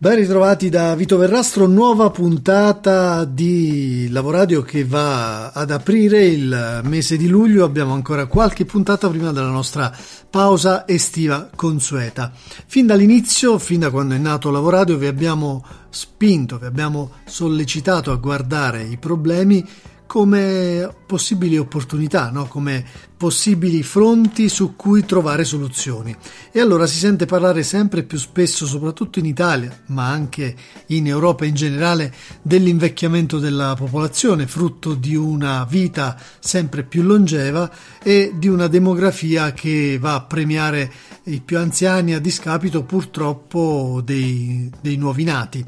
Ben ritrovati da Vito Verrastro, nuova puntata di Lavoradio che va ad aprire il mese di luglio. Abbiamo ancora qualche puntata prima della nostra pausa estiva consueta. Fin dall'inizio, fin da quando è nato Lavoradio, vi abbiamo spinto, vi abbiamo sollecitato a guardare i problemi come possibili opportunità, no? come possibili fronti su cui trovare soluzioni. E allora si sente parlare sempre più spesso, soprattutto in Italia, ma anche in Europa in generale, dell'invecchiamento della popolazione, frutto di una vita sempre più longeva e di una demografia che va a premiare i più anziani a discapito purtroppo dei, dei nuovi nati.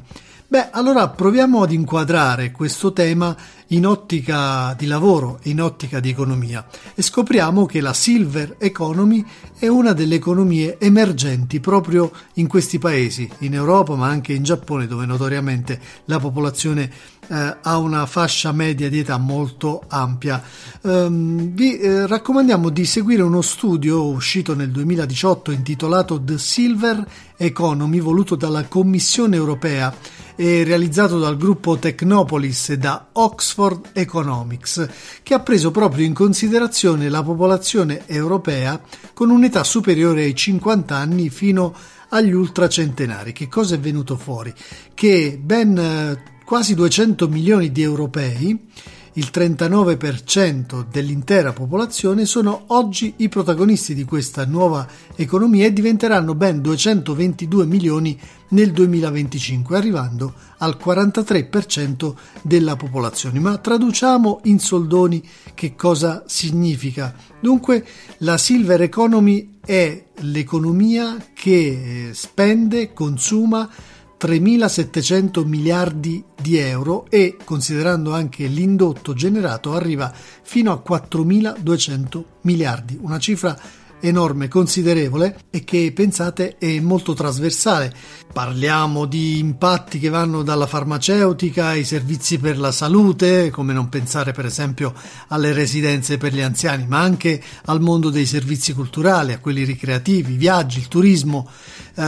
Beh, allora proviamo ad inquadrare questo tema in ottica di lavoro in ottica di economia e scopriamo che la silver economy è una delle economie emergenti proprio in questi paesi, in Europa ma anche in Giappone dove notoriamente la popolazione eh, ha una fascia media di età molto ampia. Um, vi eh, raccomandiamo di seguire uno studio uscito nel 2018 intitolato The Silver Economy voluto dalla Commissione europea realizzato dal gruppo Technopolis e da Oxford Economics, che ha preso proprio in considerazione la popolazione europea con un'età superiore ai 50 anni fino agli ultracentenari. Che cosa è venuto fuori? Che ben eh, quasi 200 milioni di europei il 39% dell'intera popolazione, sono oggi i protagonisti di questa nuova economia e diventeranno ben 222 milioni nel 2025, arrivando al 43% della popolazione. Ma traduciamo in soldoni che cosa significa. Dunque, la silver economy è l'economia che spende, consuma, 3.700 miliardi di euro e, considerando anche l'indotto generato, arriva fino a 4.200 miliardi, una cifra enorme, considerevole e che pensate è molto trasversale. Parliamo di impatti che vanno dalla farmaceutica ai servizi per la salute, come non pensare per esempio alle residenze per gli anziani, ma anche al mondo dei servizi culturali, a quelli ricreativi, viaggi, il turismo,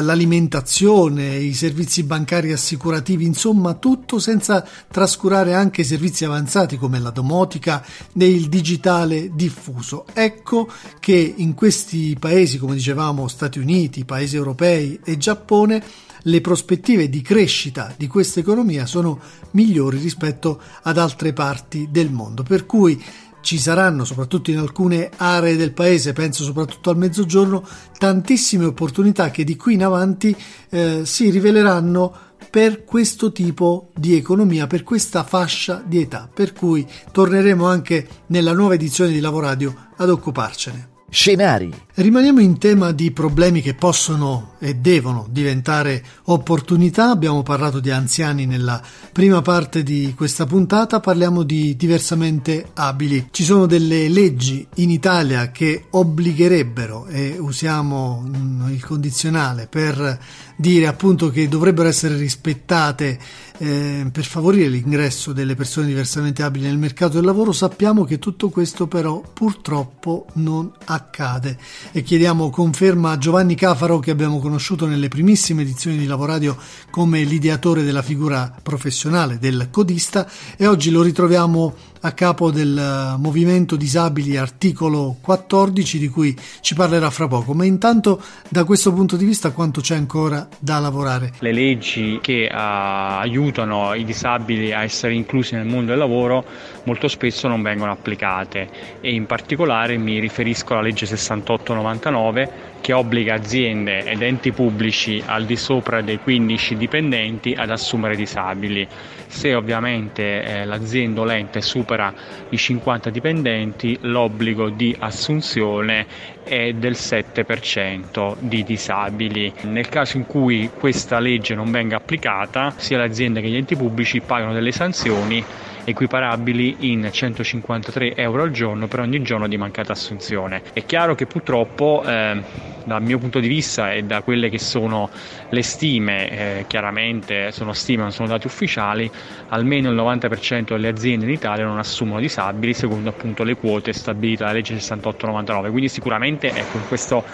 l'alimentazione, i servizi bancari assicurativi, insomma tutto senza trascurare anche i servizi avanzati come la domotica e il digitale diffuso. Ecco che in questi paesi, come dicevamo, Stati Uniti, paesi europei e Giappone, le prospettive di crescita di questa economia sono migliori rispetto ad altre parti del mondo. Per cui ci saranno, soprattutto in alcune aree del paese, penso soprattutto al mezzogiorno, tantissime opportunità che di qui in avanti eh, si riveleranno per questo tipo di economia, per questa fascia di età. Per cui torneremo anche nella nuova edizione di Lavoradio ad occuparcene. Scenari. Rimaniamo in tema di problemi che possono e devono diventare opportunità. Abbiamo parlato di anziani nella prima parte di questa puntata, parliamo di diversamente abili. Ci sono delle leggi in Italia che obbligherebbero, e usiamo mm, il condizionale per dire appunto che dovrebbero essere rispettate eh, per favorire l'ingresso delle persone diversamente abili nel mercato del lavoro, sappiamo che tutto questo però purtroppo non accade e chiediamo conferma a Giovanni Cafaro che abbiamo conosciuto nelle primissime edizioni di Lavoradio come l'ideatore della figura professionale del codista. E oggi lo ritroviamo a capo del eh, movimento disabili articolo 14 di cui ci parlerà fra poco, ma intanto da questo punto di vista quanto c'è ancora da lavorare? Le leggi che uh, aiutano i disabili a essere inclusi nel mondo del lavoro molto spesso non vengono applicate e in particolare mi riferisco alla legge 6899 che obbliga aziende ed enti pubblici al di sopra dei 15 dipendenti ad assumere disabili. Se ovviamente eh, l'azienda o l'ente supera i 50 dipendenti, l'obbligo di assunzione è del 7% di disabili. Nel caso in cui questa legge non venga applicata, sia le aziende che gli enti pubblici pagano delle sanzioni equiparabili in 153 euro al giorno per ogni giorno di mancata assunzione. È chiaro che purtroppo eh, dal mio punto di vista e da quelle che sono le stime, eh, chiaramente sono stime, non sono dati ufficiali, almeno il 90% delle aziende in Italia non assumono disabili secondo appunto le quote stabilite dalla legge 6899, quindi sicuramente ecco, in questo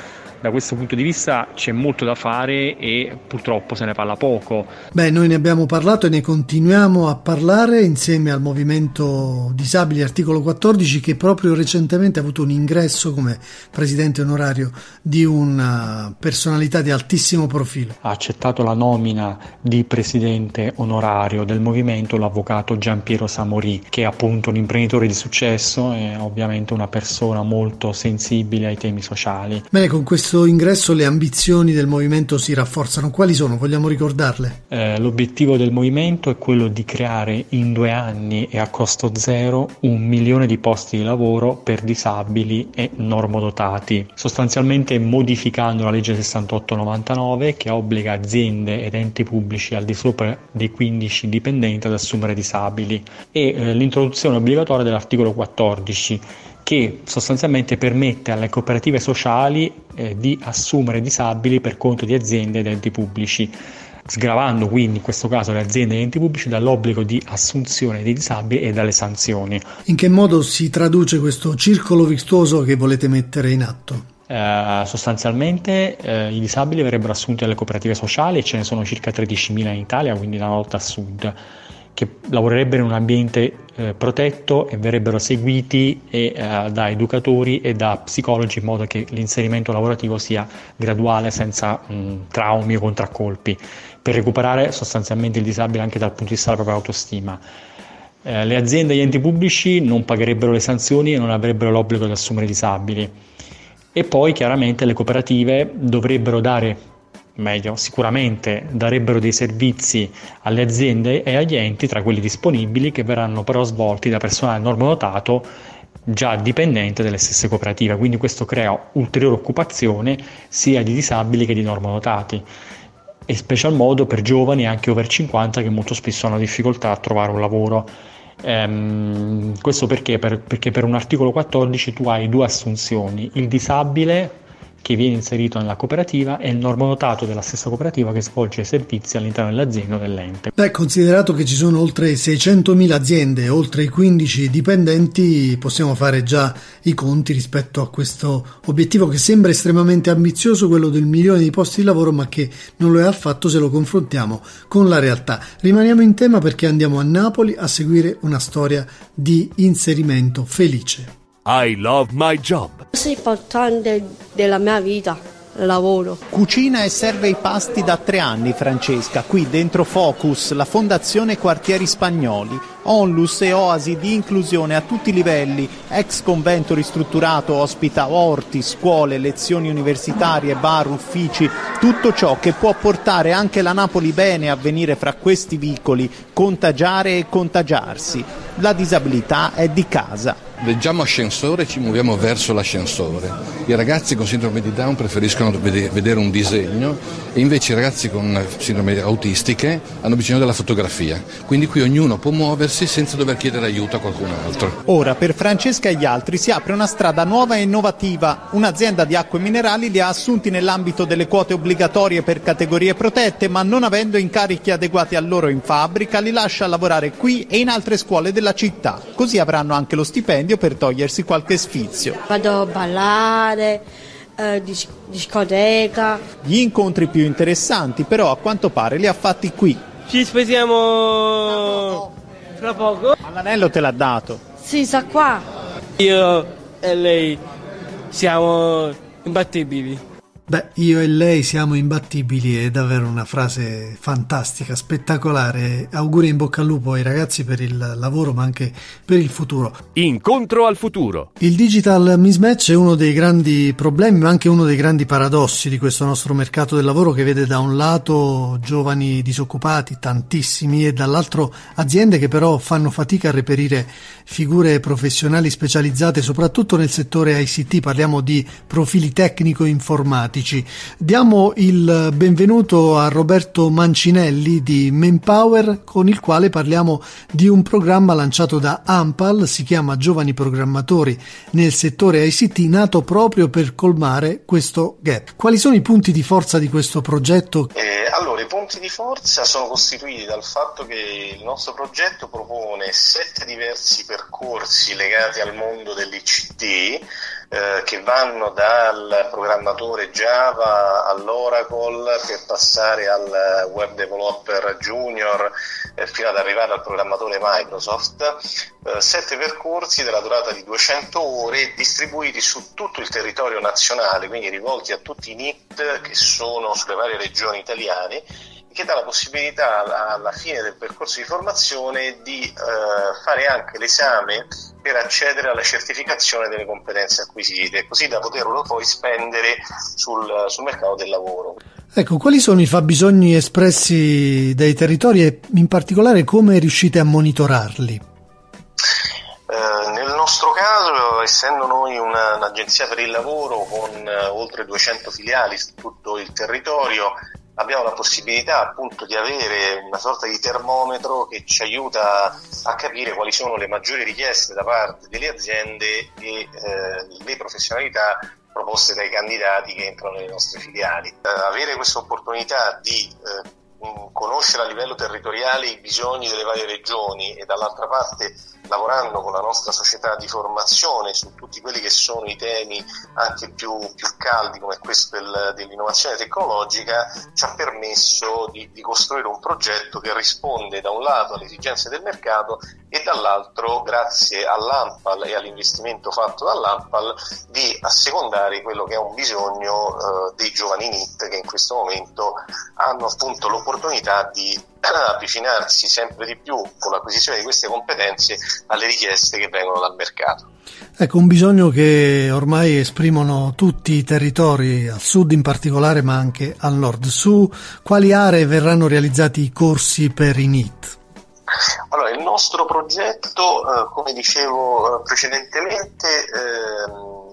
da questo punto di vista c'è molto da fare e purtroppo se ne parla poco. Beh, noi ne abbiamo parlato e ne continuiamo a parlare insieme al Movimento Disabili Articolo 14 che proprio recentemente ha avuto un ingresso come presidente onorario di una personalità di altissimo profilo. Ha accettato la nomina di presidente onorario del movimento l'avvocato Giampiero Samori, che è appunto un imprenditore di successo e ovviamente una persona molto sensibile ai temi sociali. Bene, con questo questo ingresso le ambizioni del movimento si rafforzano. Quali sono? Vogliamo ricordarle? Eh, l'obiettivo del movimento è quello di creare in due anni e a costo zero un milione di posti di lavoro per disabili e normodotati, sostanzialmente modificando la legge 6899 che obbliga aziende ed enti pubblici al di sopra dei 15 dipendenti ad assumere disabili e eh, l'introduzione obbligatoria dell'articolo 14 che sostanzialmente permette alle cooperative sociali eh, di assumere disabili per conto di aziende ed enti pubblici sgravando quindi in questo caso le aziende e gli enti pubblici dall'obbligo di assunzione dei disabili e dalle sanzioni. In che modo si traduce questo circolo virtuoso che volete mettere in atto? Eh, sostanzialmente eh, i disabili verrebbero assunti dalle cooperative sociali e ce ne sono circa 13.000 in Italia, quindi da nord a sud che lavorerebbero in un ambiente eh, protetto e verrebbero seguiti e, eh, da educatori e da psicologi in modo che l'inserimento lavorativo sia graduale senza mh, traumi o contraccolpi per recuperare sostanzialmente il disabile anche dal punto di vista della propria autostima. Eh, le aziende e gli enti pubblici non pagherebbero le sanzioni e non avrebbero l'obbligo di assumere disabili e poi chiaramente le cooperative dovrebbero dare meglio, sicuramente darebbero dei servizi alle aziende e agli enti tra quelli disponibili che verranno però svolti da personale normodotato già dipendente delle stesse cooperative, quindi questo crea ulteriore occupazione sia di disabili che di normodotati e special modo per giovani anche over 50 che molto spesso hanno difficoltà a trovare un lavoro. Ehm, questo perché? Per, perché per un articolo 14 tu hai due assunzioni, il disabile che viene inserito nella cooperativa e il normodotato della stessa cooperativa che svolge servizi all'interno dell'azienda o dell'ente. Beh, considerato che ci sono oltre 600.000 aziende e oltre i 15 dipendenti, possiamo fare già i conti rispetto a questo obiettivo che sembra estremamente ambizioso, quello del milione di posti di lavoro, ma che non lo è affatto se lo confrontiamo con la realtà. Rimaniamo in tema perché andiamo a Napoli a seguire una storia di inserimento felice. I love my job. Cosa importante della mia vita lavoro. Cucina e serve i pasti da tre anni Francesca, qui dentro Focus, la Fondazione Quartieri Spagnoli. Onlus e oasi di inclusione a tutti i livelli, ex convento ristrutturato ospita orti, scuole, lezioni universitarie, bar, uffici, tutto ciò che può portare anche la Napoli bene a venire fra questi vicoli, contagiare e contagiarsi. La disabilità è di casa leggiamo ascensore e ci muoviamo verso l'ascensore. I ragazzi con sindrome di Down preferiscono vedere un disegno e invece i ragazzi con sindrome autistiche hanno bisogno della fotografia. Quindi qui ognuno può muoversi senza dover chiedere aiuto a qualcun altro. Ora per Francesca e gli altri si apre una strada nuova e innovativa. Un'azienda di acque minerali li ha assunti nell'ambito delle quote obbligatorie per categorie protette, ma non avendo incarichi adeguati a loro in fabbrica, li lascia lavorare qui e in altre scuole della città. Così avranno anche lo stipendio stipendio per togliersi qualche sfizio. Vado a ballare, eh, discoteca. Gli incontri più interessanti però a quanto pare li ha fatti qui. Ci spesiamo fra poco. L'anello te l'ha dato? Sì, sa qua. Io e lei siamo imbattibili. Beh, io e lei siamo imbattibili, è davvero una frase fantastica, spettacolare. Auguri in bocca al lupo ai ragazzi per il lavoro, ma anche per il futuro. Incontro al futuro. Il digital mismatch è uno dei grandi problemi, ma anche uno dei grandi paradossi di questo nostro mercato del lavoro che vede da un lato giovani disoccupati, tantissimi, e dall'altro aziende che però fanno fatica a reperire figure professionali specializzate, soprattutto nel settore ICT. Parliamo di profili tecnico-informatici politici. Diamo il benvenuto a Roberto Mancinelli di Manpower con il quale parliamo di un programma lanciato da Ampal, si chiama Giovani Programmatori nel settore ICT, nato proprio per colmare questo gap. Quali sono i punti di forza di questo progetto? Eh, allora, i punti di forza sono costituiti dal fatto che il nostro progetto propone sette diversi percorsi legati al mondo dell'ICT eh, che vanno dal programmatore Java all'Oracle per passare al web developer junior eh, fino ad arrivare al programmatore Microsoft, eh, sette percorsi della durata di 200 ore distribuiti su tutto il territorio nazionale, quindi rivolti a tutti i NIT che sono sulle varie regioni italiane che dà la possibilità alla fine del percorso di formazione di eh, fare anche l'esame per accedere alla certificazione delle competenze acquisite, così da poterlo poi spendere sul, sul mercato del lavoro. Ecco, quali sono i fabbisogni espressi dai territori e in particolare come riuscite a monitorarli? Eh, nel nostro caso, essendo noi una, un'agenzia per il lavoro con eh, oltre 200 filiali su tutto il territorio, abbiamo la possibilità appunto di avere una sorta di termometro che ci aiuta a capire quali sono le maggiori richieste da parte delle aziende e eh, le professionalità proposte dai candidati che entrano nelle nostre filiali. Eh, avere questa opportunità di eh, conoscere a livello territoriale i bisogni delle varie regioni e dall'altra parte lavorando con la nostra società di formazione su tutti quelli che sono i temi anche più, più caldi come questo del, dell'innovazione tecnologica ci ha permesso di, di, costruire un progetto che risponde da un lato alle esigenze del mercato e dall'altro grazie all'AMPAL e all'investimento fatto dall'AMPAL di assecondare quello che è un bisogno eh, dei giovani NIT che in questo momento hanno appunto l'opportunità di avvicinarsi sempre di più con l'acquisizione di queste competenze alle richieste che vengono dal mercato. Ecco, un bisogno che ormai esprimono tutti i territori, al sud in particolare, ma anche al nord. Su quali aree verranno realizzati i corsi per i NIT? Allora, il nostro progetto, eh, come dicevo eh, precedentemente, eh,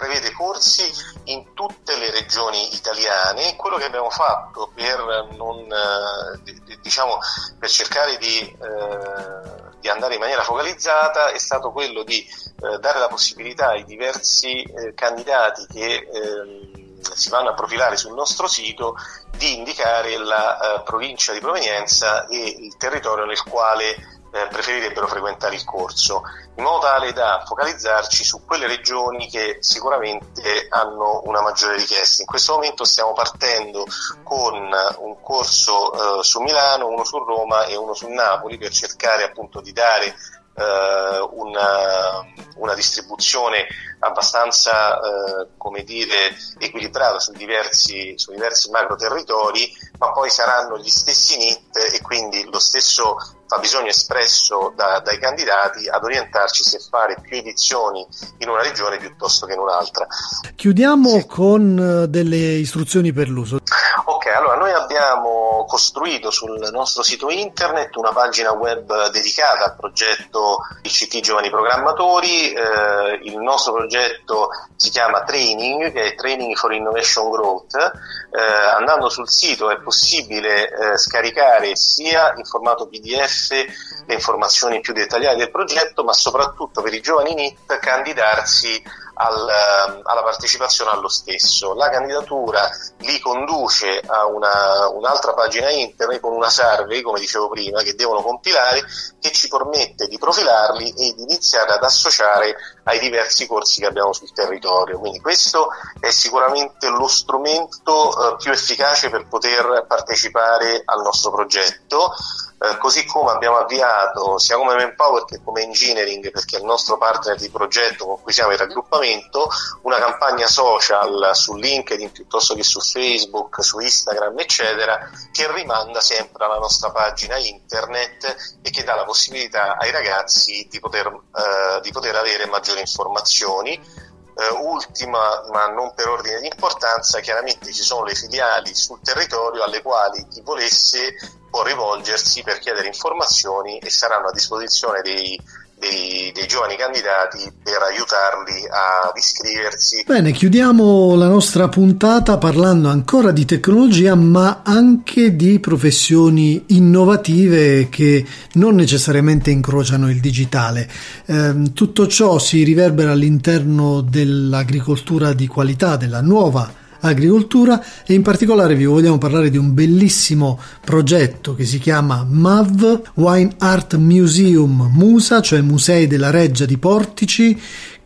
prevede corsi in tutte le regioni italiane. Quello che abbiamo fatto per, non, eh, diciamo, per cercare di, eh, di, andare in maniera focalizzata è stato quello di eh, dare la possibilità ai diversi eh, candidati che ehm, si vanno a profilare sul nostro sito di indicare la uh, provincia di provenienza e il territorio nel quale eh, preferirebbero frequentare il corso, in modo tale da focalizzarci su quelle regioni che sicuramente hanno una maggiore richiesta. In questo momento stiamo partendo con un corso eh, su Milano, uno su Roma e uno su Napoli per cercare appunto di dare eh, una, una, distribuzione abbastanza eh, come dire, equilibrata su diversi, su diversi macro territori, ma poi saranno gli stessi NIT e quindi lo stesso fabbisogno espresso da, dai candidati ad orientarci se fare più edizioni in una regione piuttosto che in un'altra. Chiudiamo sì. con eh, delle istruzioni per l'uso. Ok, allora noi abbiamo costruito sul nostro sito internet una pagina web dedicata al progetto ICT Giovani Programmatori. Eh, il nostro progetto si chiama Training, che è Training for Innovation Growth. Eh, andando sul sito è possibile eh, scaricare sia in formato PDF le informazioni più dettagliate del progetto, ma soprattutto per i giovani NIT candidarsi al, ehm, alla partecipazione allo stesso. La candidatura li conduce a una, un'altra pagina internet con una survey, come dicevo prima, che devono compilare, che ci permette di profilarli e di iniziare ad associare ai diversi corsi che abbiamo sul territorio. Quindi questo è sicuramente lo strumento eh, più efficace per poter partecipare al nostro progetto. Eh, così come abbiamo avviato sia come Manpower che come Engineering, perché è il nostro partner di progetto con cui siamo in raggruppamento, una campagna social su LinkedIn piuttosto che su Facebook, su Instagram, eccetera, che rimanda sempre alla nostra pagina internet e che dà la possibilità ai ragazzi di poter, eh, di poter avere maggiori informazioni. Uh, ultima, ma non per ordine di importanza, chiaramente ci sono le filiali sul territorio alle quali chi volesse può rivolgersi per chiedere informazioni e saranno a disposizione dei, dei, dei, giovani candidati per aiutarli ad iscriversi. Bene, chiudiamo la nostra puntata parlando ancora di tecnologia, ma anche di professioni innovative che non necessariamente incrociano il digitale. Eh, tutto ciò si riverbera all'interno dell'agricoltura di qualità, della nuova agricoltura e in particolare vi vogliamo parlare di un bellissimo progetto che si chiama MAV Wine Art Museum Musa, cioè Musei della Reggia di Portici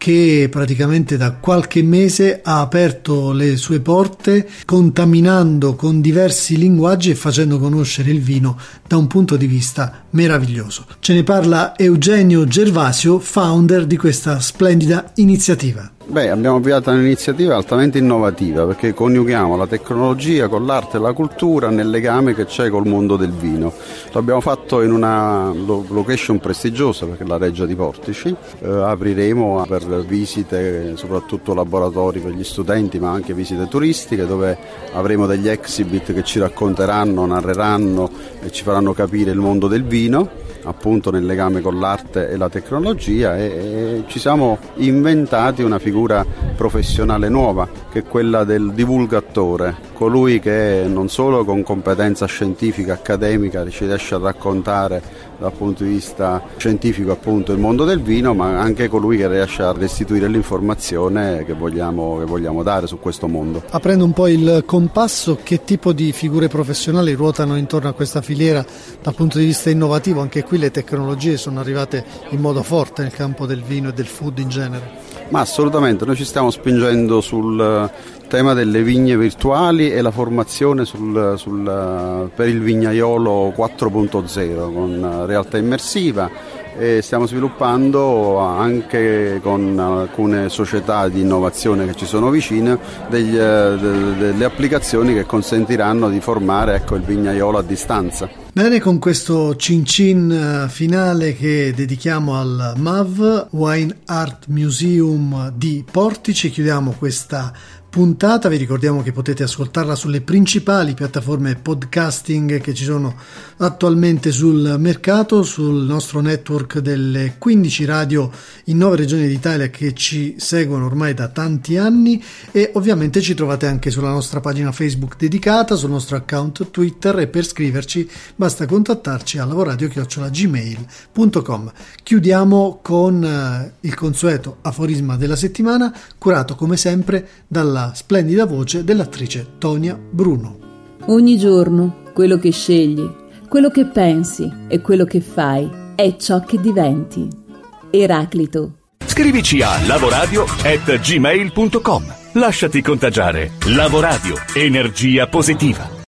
che praticamente da qualche mese ha aperto le sue porte contaminando con diversi linguaggi e facendo conoscere il vino da un punto di vista meraviglioso. Ce ne parla Eugenio Gervasio, founder di questa splendida iniziativa. Beh, abbiamo avviato un'iniziativa altamente innovativa perché coniughiamo la tecnologia con l'arte e la cultura nel legame che c'è col mondo del vino. L'abbiamo fatto in una location prestigiosa perché è la Reggia di Portici. Eh, apriremo per visite, soprattutto laboratori per gli studenti, ma anche visite turistiche dove avremo degli exhibit che ci racconteranno, narreranno e ci faranno capire il mondo del vino appunto nel legame con l'arte e la tecnologia e, e, ci siamo inventati una figura professionale nuova che è quella del divulgatore, colui che non solo con competenza scientifica accademica ci riesce a raccontare dal punto di vista scientifico appunto il mondo del vino, ma anche colui che riesce a restituire l'informazione che vogliamo, che vogliamo dare su questo mondo. Aprendo un po' il compasso, che tipo di figure professionali ruotano intorno a questa filiera dal punto di vista innovativo? Anche qui le tecnologie sono arrivate in modo forte nel campo del vino e del food in genere. Ma assolutamente, noi ci stiamo spingendo sul tema delle vigne virtuali e la formazione sul, sul, per il vignaiolo 4.0 con realtà immersiva e stiamo sviluppando anche con alcune società di innovazione che ci sono vicine degli, eh, delle applicazioni che consentiranno di formare ecco, il vignaiolo a distanza. Bene, con questo cin cin eh, finale che dedichiamo al MAV Wine Art Museum di Portici, chiudiamo questa puntata. Vi ricordiamo che potete ascoltarla sulle principali piattaforme podcasting che ci sono attualmente sul mercato, sul nostro network delle 15 radio in 9 regioni d'Italia che ci seguono ormai da tanti anni e ovviamente ci trovate anche sulla nostra pagina Facebook dedicata, sul nostro account Twitter e per scriverci basta contattarci a lavoradio.gmail.com. Chiudiamo con eh, il consueto aforisma della settimana curato come sempre dalla splendida voce dell'attrice Tonia Bruno. Ogni giorno quello che scegli, quello che pensi e quello che fai è ciò che diventi. Eraclito. Scrivici a lavoradio@gmail.com. Lasciati contagiare. Lavoradio, energia positiva.